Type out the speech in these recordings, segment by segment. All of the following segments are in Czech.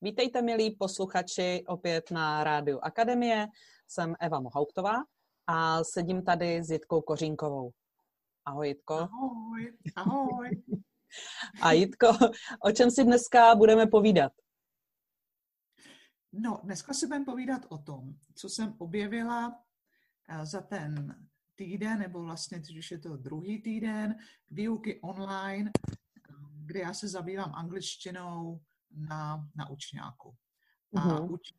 Vítejte, milí posluchači, opět na Rádiu Akademie. Jsem Eva Mohauptová a sedím tady s Jitkou Kořínkovou. Ahoj, Jitko. Ahoj, ahoj. A Jitko, o čem si dneska budeme povídat? No, dneska si budeme povídat o tom, co jsem objevila eh, za ten týden, nebo vlastně, už je to druhý týden, výuky online, kde já se zabývám angličtinou na, na učňáku. A uh-huh. učím,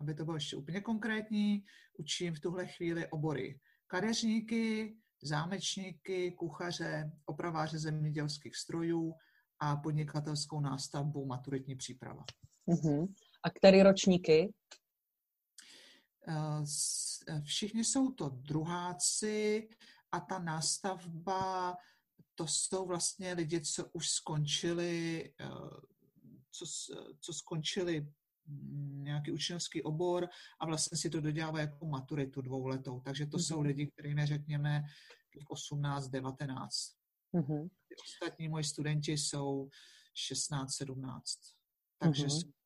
aby to bylo ještě úplně konkrétní, učím v tuhle chvíli obory kadeřníky, zámečníky, kuchaře, opraváře zemědělských strojů a podnikatelskou nástavbu maturitní příprava. Uh-huh. A které ročníky? Eh, eh, všichni jsou to druháci a ta nástavba, to jsou vlastně lidi, co už skončili, eh, co, co skončili mm, nějaký učňovský obor a vlastně si to dodělávají jako maturitu dvouletou. Takže to mm-hmm. jsou lidi, kterým řekněme 18, 19. Mm-hmm. Ostatní moji studenti jsou 16, 17. Takže mm-hmm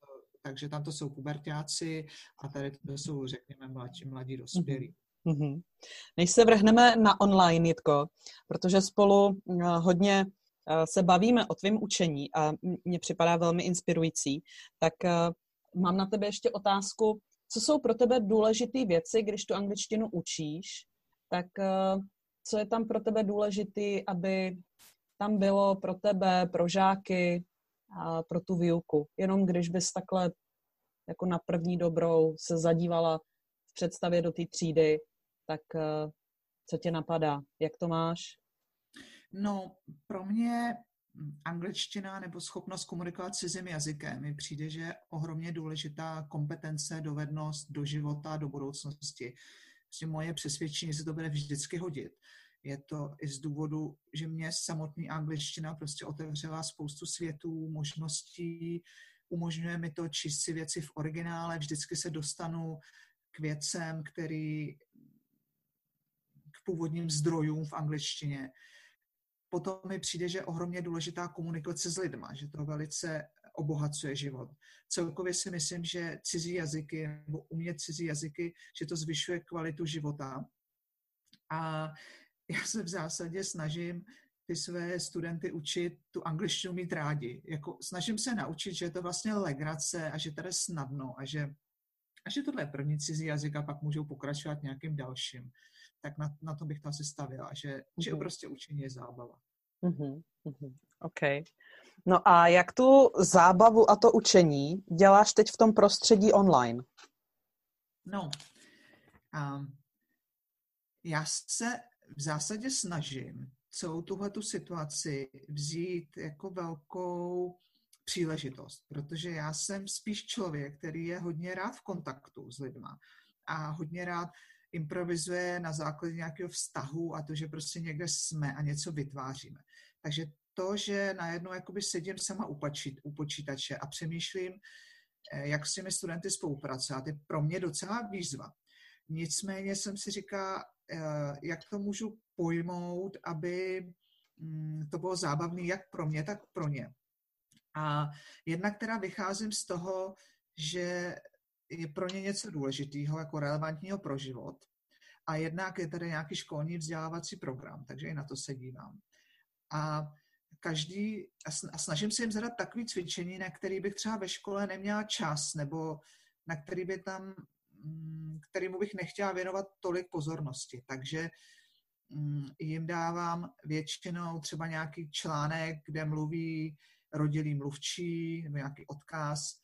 takže tam to jsou pubertáci a tady to jsou, řekněme, mladí, mladí dospělí. Mm-hmm. Než se vrhneme na online, Jitko, protože spolu eh, hodně se bavíme o tvém učení a mně připadá velmi inspirující, tak eh, mám na tebe ještě otázku, co jsou pro tebe důležité věci, když tu angličtinu učíš, tak co je tam pro tebe důležité, aby tam bylo pro tebe, pro žáky, a pro tu výuku. Jenom když bys takhle jako na první dobrou se zadívala v představě do té třídy, tak eh, co tě napadá? Jak to máš? No, pro mě angličtina nebo schopnost komunikovat cizím jazykem mi přijde, že je ohromně důležitá kompetence, dovednost do života, do budoucnosti. Prostě moje přesvědčení se to bude vždycky hodit. Je to i z důvodu, že mě samotný angličtina prostě otevřela spoustu světů, možností, umožňuje mi to číst si věci v originále, vždycky se dostanu k věcem, který k původním zdrojům v angličtině. Potom mi přijde, že je ohromně důležitá komunikace s lidma, že to velice obohacuje život. Celkově si myslím, že cizí jazyky nebo umět cizí jazyky, že to zvyšuje kvalitu života. A já se v zásadě snažím ty své studenty učit tu angličtinu mít rádi. Jako, snažím se naučit, že je to vlastně legrace a že to je snadno a že, a že tohle je první cizí jazyk a pak můžou pokračovat nějakým dalším. Tak na, na to bych to asi stavila, že, mm-hmm. že mhm. prostě učení je zábava. Mm-hmm. Mm-hmm. OK. No a jak tu zábavu a to učení děláš teď v tom prostředí online? No, um, já se v zásadě snažím celou tuhle tu situaci vzít jako velkou příležitost, protože já jsem spíš člověk, který je hodně rád v kontaktu s lidma a hodně rád improvizuje na základě nějakého vztahu a to, že prostě někde jsme a něco vytváříme. Takže to, že najednou jakoby sedím sama u, počít, u počítače a přemýšlím, eh, jak s těmi studenty spolupracovat, je pro mě docela výzva. Nicméně jsem si říká, eh, jak to můžu pojmout, aby mm, to bylo zábavné jak pro mě, tak pro ně. A jednak teda vycházím z toho, že je pro ně něco důležitého, jako relevantního pro život. A jednak je tady nějaký školní vzdělávací program, takže i na to se dívám. A každý, a snažím se jim zadat takové cvičení, na který bych třeba ve škole neměla čas, nebo na který by tam, mm, kterýmu bych nechtěla věnovat tolik pozornosti. Takže Mm, jim dávám většinou třeba nějaký článek, kde mluví rodilý mluvčí nebo nějaký odkaz,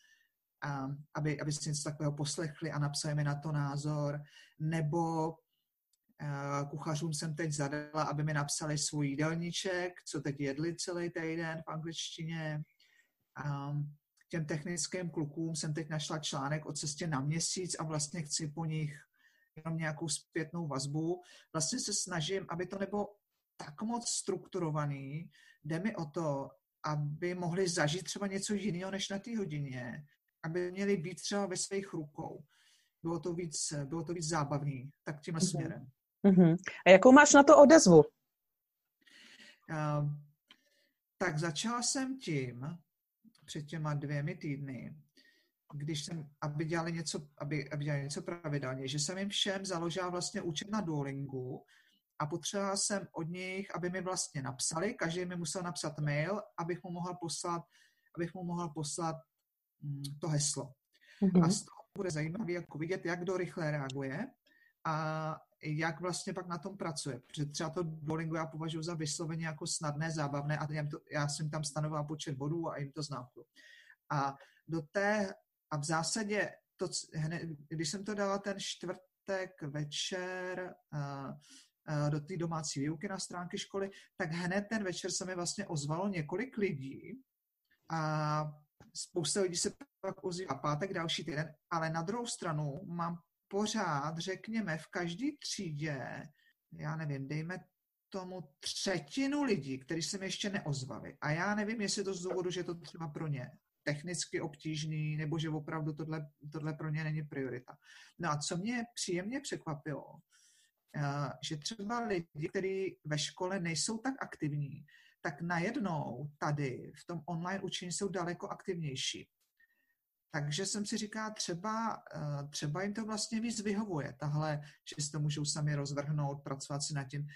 aby, aby si něco takového poslechli a napsali mi na to názor, nebo kuchařům jsem teď zadala, aby mi napsali svůj jídelníček, co teď jedli celý týden v angličtině. Těm technickým klukům jsem teď našla článek o cestě na měsíc a vlastně chci po nich jenom nějakou zpětnou vazbu. Vlastně se snažím, aby to nebylo tak moc strukturovaný. Jde mi o to, aby mohli zažít třeba něco jiného než na té hodině, aby měli být třeba ve svých rukou. Bylo to víc, bylo to víc zábavný, tak tímhle mm-hmm. směrem. Mm-hmm. A jakou máš na to odezvu? Uh, tak začala jsem tím, před těma dvěmi týdny, když jsem, aby dělali něco, aby, aby dělali něco pravidelně, že jsem jim všem založila vlastně účet na Duolingu a potřebovala jsem od nich, aby mi vlastně napsali, každý mi musel napsat mail, abych mu mohl poslat, abych mu mohl poslat to heslo. Mm-hmm. A z toho bude zajímavé jako vidět, jak kdo rychle reaguje a jak vlastně pak na tom pracuje. Protože třeba to Duolingo já považuji za vysloveně jako snadné, zábavné a to, já jsem tam stanovila počet bodů a jim to známku. A do té, a v zásadě, to, hned, když jsem to dala ten čtvrtek večer uh, uh, do té domácí výuky na stránky školy, tak hned ten večer se mi vlastně ozvalo několik lidí a spousta lidí se pak ozývá pátek, další týden, ale na druhou stranu mám pořád, řekněme, v každé třídě, já nevím, dejme tomu třetinu lidí, kteří se mi ještě neozvali. A já nevím, jestli to z důvodu, že je to třeba pro ně technicky obtížný, nebo že opravdu tohle, tohle pro ně není priorita. No a co mě příjemně překvapilo, eh, že třeba lidi, kteří ve škole nejsou tak aktivní, tak najednou tady v tom online učení jsou daleko aktivnější. Takže jsem si říká, třeba, eh, třeba jim to vlastně víc vyhovuje, tahle, že si to můžou sami rozvrhnout, pracovat si nad tím.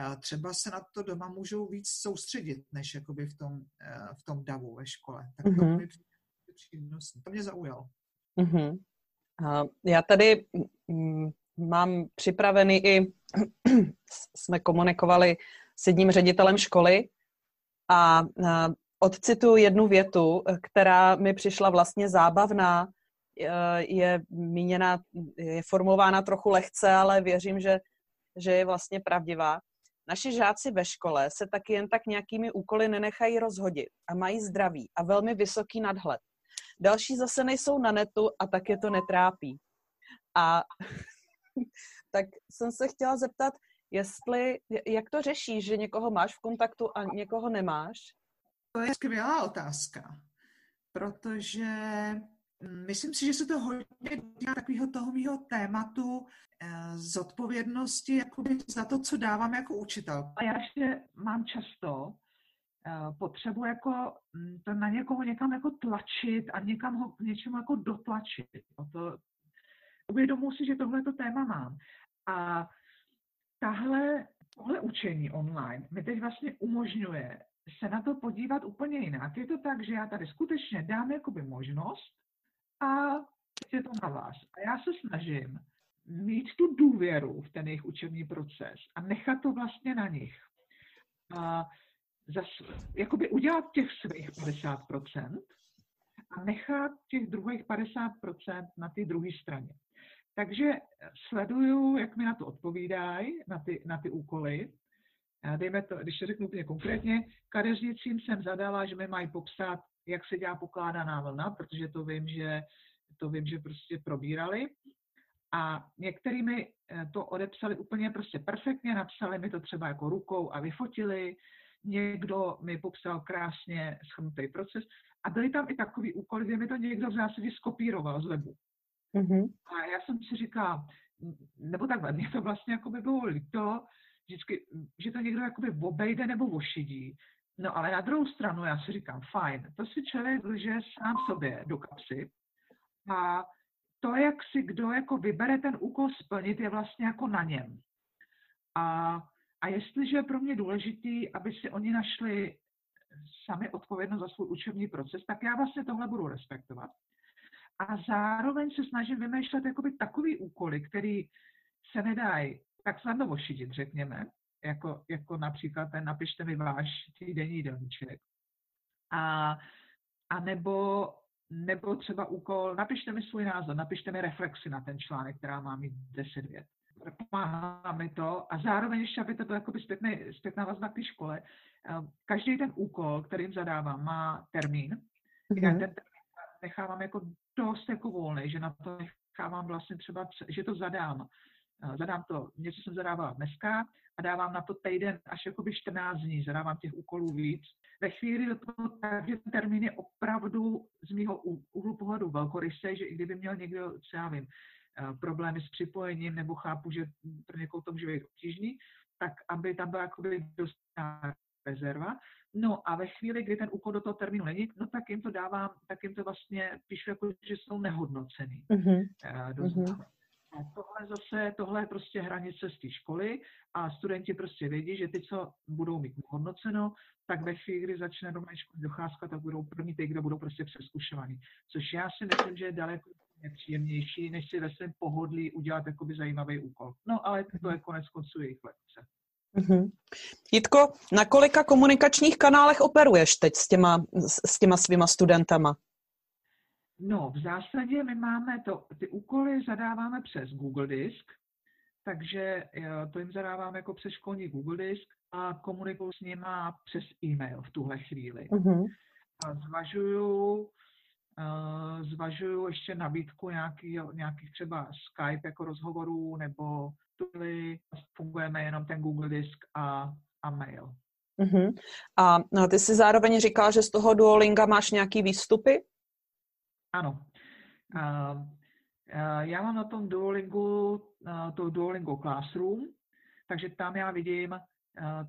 Eh, třeba se na to doma můžou víc soustředit, než jakoby v tom, eh, v tom davu ve škole. Tak mm-hmm. to mhm. mi To mě zaujalo. Mm-hmm. Já tady mm, mám připravený i, jsme komunikovali s jedním ředitelem školy a odcitu jednu větu, která mi přišla vlastně zábavná, je míněna, je formulována trochu lehce, ale věřím, že, že je vlastně pravdivá. Naši žáci ve škole se taky jen tak nějakými úkoly nenechají rozhodit a mají zdraví a velmi vysoký nadhled. Další zase nejsou na netu a tak je to netrápí. A tak jsem se chtěla zeptat, jestli, jak to řešíš, že někoho máš v kontaktu a někoho nemáš? To je skvělá otázka, protože mm, myslím si, že se to hodně týká takového toho mého tématu eh, zodpovědnosti jakoby za to, co dávám jako učitel. A já ještě mám často eh, potřebu jako mm, to na někoho někam jako tlačit a někam ho k něčemu jako dotlačit. To, uvědomuji si, že tohle to téma mám. A tahle, tohle učení online mi teď vlastně umožňuje se na to podívat úplně jinak. Je to tak, že já tady skutečně dám jakoby možnost a je to na vás. A já se snažím mít tu důvěru v ten jejich učební proces a nechat to vlastně na nich. A zas, jakoby udělat těch svých 50% a nechat těch druhých 50% na té druhé straně. Takže sleduju, jak mi na to odpovídají, na ty, na ty úkoly, dejme to, když to řeknu úplně konkrétně, kadeřnicím jsem zadala, že mi mají popsat, jak se dělá pokládaná vlna, protože to vím, že to vím, že prostě probírali. A některý mi eh, to odepsali úplně prostě perfektně, napsali mi to třeba jako rukou a vyfotili. Někdo mi popsal krásně schrnutý proces. A byly tam i takový úkoly, kde mi to někdo v zásadě skopíroval z webu. Mm-hmm. A já jsem si říkala, nebo takhle, mě to vlastně jako by bylo líto, vždycky, že to někdo jakoby obejde nebo ošidí. No ale na druhou stranu já si říkám, fajn, to si člověk lže sám sobě do kapsy a to, jak si kdo jako vybere ten úkol splnit, je vlastně jako na něm. A, a jestliže je pro mě důležitý, aby si oni našli sami odpovědnost za svůj učební proces, tak já vlastně tohle budu respektovat. A zároveň se snažím vymýšlet jakoby takový úkoly, který se nedají tak snadno ošidit, řekněme, jako, jako například ten napište mi váš týdenní jídelníček. A, a nebo, nebo třeba úkol, napište mi svůj názor, napište mi reflexy na ten článek, která má mít 10 vět. Pomáhá mi to a zároveň ještě, aby to bylo jakoby zpětný, zpětná vazba k té škole. Každý ten úkol, kterým zadávám, má termín. Mm-hmm. Já ten termín nechávám jako dost jako volný, že na to nechávám vlastně třeba, že to zadám zadám to, něco jsem zadávala dneska a dávám na to týden až jakoby 14 dní, zadávám těch úkolů víc. Ve chvíli do toho, ten termín je opravdu z mého úhlu pohledu velkorysý, že i kdyby měl někdo, co já vím, problémy s připojením, nebo chápu, že pro někoho to může být obtížný, tak aby tam byl jakoby dost rezerva. No a ve chvíli, kdy ten úkol do toho termínu není, no tak jim to dávám, tak jim to vlastně píšu jako, že jsou nehodnocený. Uh-huh. Uh-huh. A tohle zase, tohle je prostě hranice z té školy a studenti prostě vědí, že ty, co budou mít hodnoceno, tak ve chvíli, kdy začne normální školy docházka, tak budou první ty, kdo budou prostě přeskušovaný. Což já si myslím, že je daleko nepříjemnější, než si ve svém pohodlí udělat jakoby zajímavý úkol. No ale to je konec konců jejich lekce. Mm-hmm. Jitko, na kolika komunikačních kanálech operuješ teď s těma, s těma svýma studentama? No, v zásadě my máme to, ty úkoly zadáváme přes Google Disk, takže eh, to jim zadávám jako přes školní Google Disk a komunikuju s nima přes e-mail v tuhle chvíli. Uh-huh. A zvažuju, zvažuju ještě nabídku nějaký, nějakých třeba Skype jako rozhovorů nebo tuhle fungujeme jenom ten Google Disk a, a mail. Uh-huh. A no, ty jsi zároveň říkal, že z toho Duolinga máš nějaký výstupy? Ano. Uh, uh, já mám na tom Duolingu uh, to Duolingo Classroom, takže tam já vidím,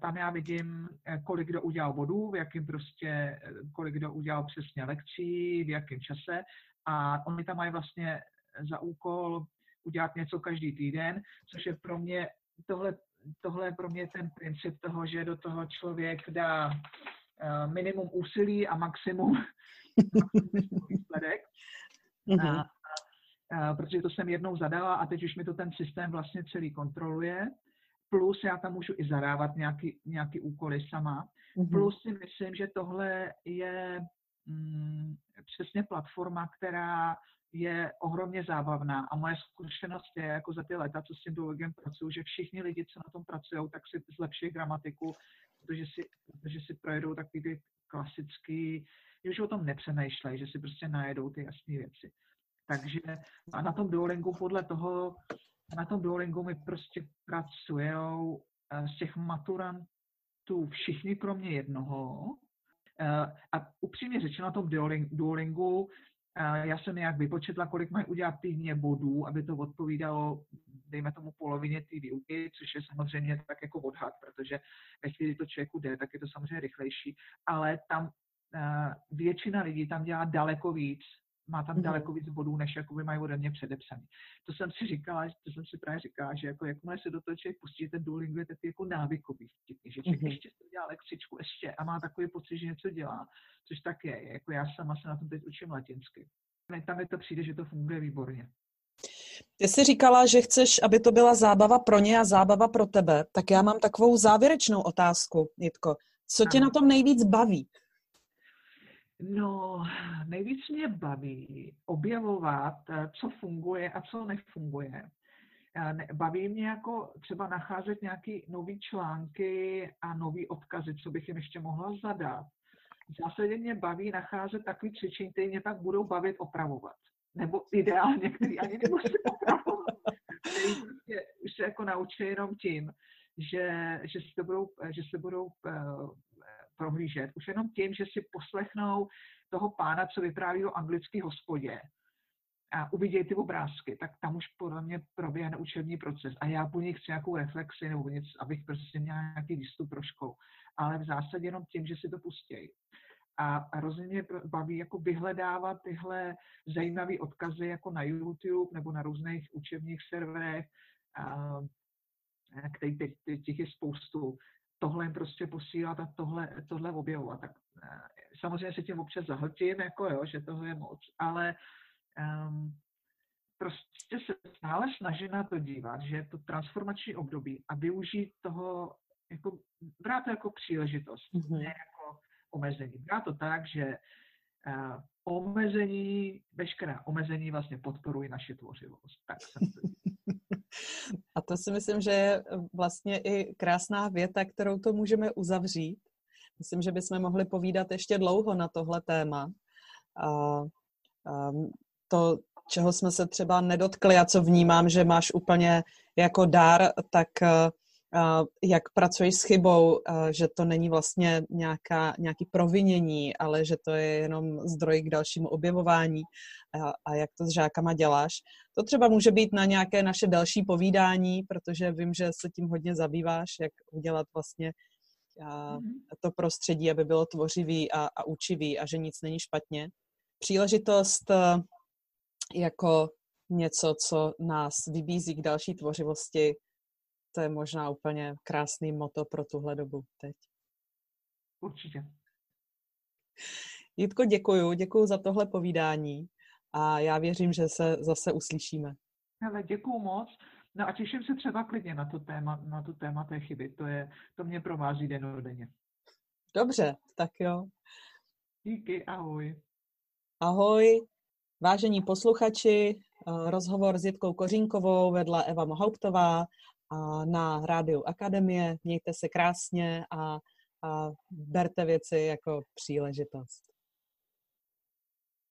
tam já vidím, kolik kdo udělal bodů, v jakým prostě, kolik kdo udělal přesně lekcí, v jakém čase a oni tam mají vlastně za úkol udělat něco každý týden, což je pro mě, tohle, tohle je pro mě ten princip toho, že do toho člověk dá minimum úsilí a maximum výsledek. Uh-huh. A, a, protože to jsem jednou zadala a teď už mi to ten systém vlastně celý kontroluje. Plus já tam můžu i zadávat nějaký, nějaký úkoly sama. Uh-huh. Plus si myslím, že tohle je mm, přesně platforma, která je ohromně zábavná a moje zkušenost je jako za ty léta, co s tím Duolingem pracuju, že všichni lidi, co na tom pracují, tak si zlepší gramatiku, protože si, protože si projedou takový ty klasický že už o tom nepřemýšlej, že si prostě najedou ty jasné věci. Takže a na tom Duolingu podle toho, na tom Duolingu mi prostě pracujou eh, z těch maturantů všichni kromě jednoho. Eh, a upřímně řečeno na tom Duolingu, eh, já jsem nějak vypočetla, kolik mají udělat týdně bodů, aby to odpovídalo, dejme tomu, polovině té výuky, což je samozřejmě tak jako odhad, protože ve chvíli to člověku jde, tak je to samozřejmě rychlejší, ale tam většina lidí tam dělá daleko víc, má tam mm-hmm. daleko víc bodů, než jakoby mají ode mě předepsaný. To jsem si říkala, to jsem si právě říkala, že jako jakmile se do toho člověk pustí, ten Duolingo je takový jako návykový vtipný, že člověk mm-hmm. ještě to dělá lekcičku, ještě a má takový pocit, že něco dělá, což tak je. Jako já sama se na tom teď učím latinsky. Tam mi to přijde, že to funguje výborně. Ty jsi říkala, že chceš, aby to byla zábava pro ně a zábava pro tebe, tak já mám takovou závěrečnou otázku, Jitko. Co tě ano. na tom nejvíc baví? No, nejvíc mě baví objevovat, eh, co funguje a co nefunguje. Eh, baví mě jako třeba nacházet nějaké nové články a nové odkazy, co bych jim ještě mohla zadat. V zásadě mě baví nacházet takový cvičení, které mě pak budou bavit opravovat. Nebo ideálně, který ani nemusím opravovat. Prostě už se jako naučí jenom tím, že, že, se, budou, že se budou eh, prohlížet. Už jenom tím, že si poslechnou toho pána, co vypráví o anglické hospodě a uvidějí ty obrázky, tak tam už podle mě proběhne učební proces. A já po nich chci nějakou reflexi nebo něco, abych prostě měl nějaký výstup trošku. Ale v zásadě jenom tím, že si to pustějí. A hrozně mě baví jako vyhledávat tyhle zajímavé odkazy jako na YouTube nebo na různých učebních serverech, který těch, těch je spoustu, tohle jim prostě posílat a tohle, tohle objevovat. Tak eh, samozřejmě se tím občas zahltím, jako jo, že toho je moc, ale um, prostě se stále snažím na to dívat, že je to transformační období a využít toho, jako, brát to jako příležitost, mm-hmm. ne jako omezení. Brát to tak, že uh, omezení, veškerá omezení vlastně podporují naši tvořivost. Tak jsem to A to si myslím, že je vlastně i krásná věta, kterou to můžeme uzavřít. Myslím, že bychom mohli povídat ještě dlouho na tohle téma. A, a to, čeho jsme se třeba nedotkli a co vnímám, že máš úplně jako dár, tak jak pracuješ s chybou, že to není vlastně nějaká, nějaký provinění, ale že to je jenom zdroj k dalšímu objevování a, a jak to s žákama děláš. To třeba může být na nějaké naše další povídání, protože vím, že se tím hodně zabýváš, jak udělat vlastně mm-hmm. to prostředí, aby bylo tvořivý a, a učivý a že nic není špatně. Příležitost jako něco, co nás vybízí k další tvořivosti, to je možná úplně krásný moto pro tuhle dobu teď. Určitě. Jitko, děkuju, děkuju za tohle povídání a já věřím, že se zase uslyšíme. Ale děkuju moc. No a těším se třeba klidně na to téma, na to téma té chyby. To, je, to mě provází denně. Dobře, tak jo. Díky, ahoj. Ahoj, vážení posluchači, eh, rozhovor s Jitkou Kořínkovou vedla Eva Mohauptová na Rádiu Akademie. Mějte se krásně a, a berte věci jako příležitost.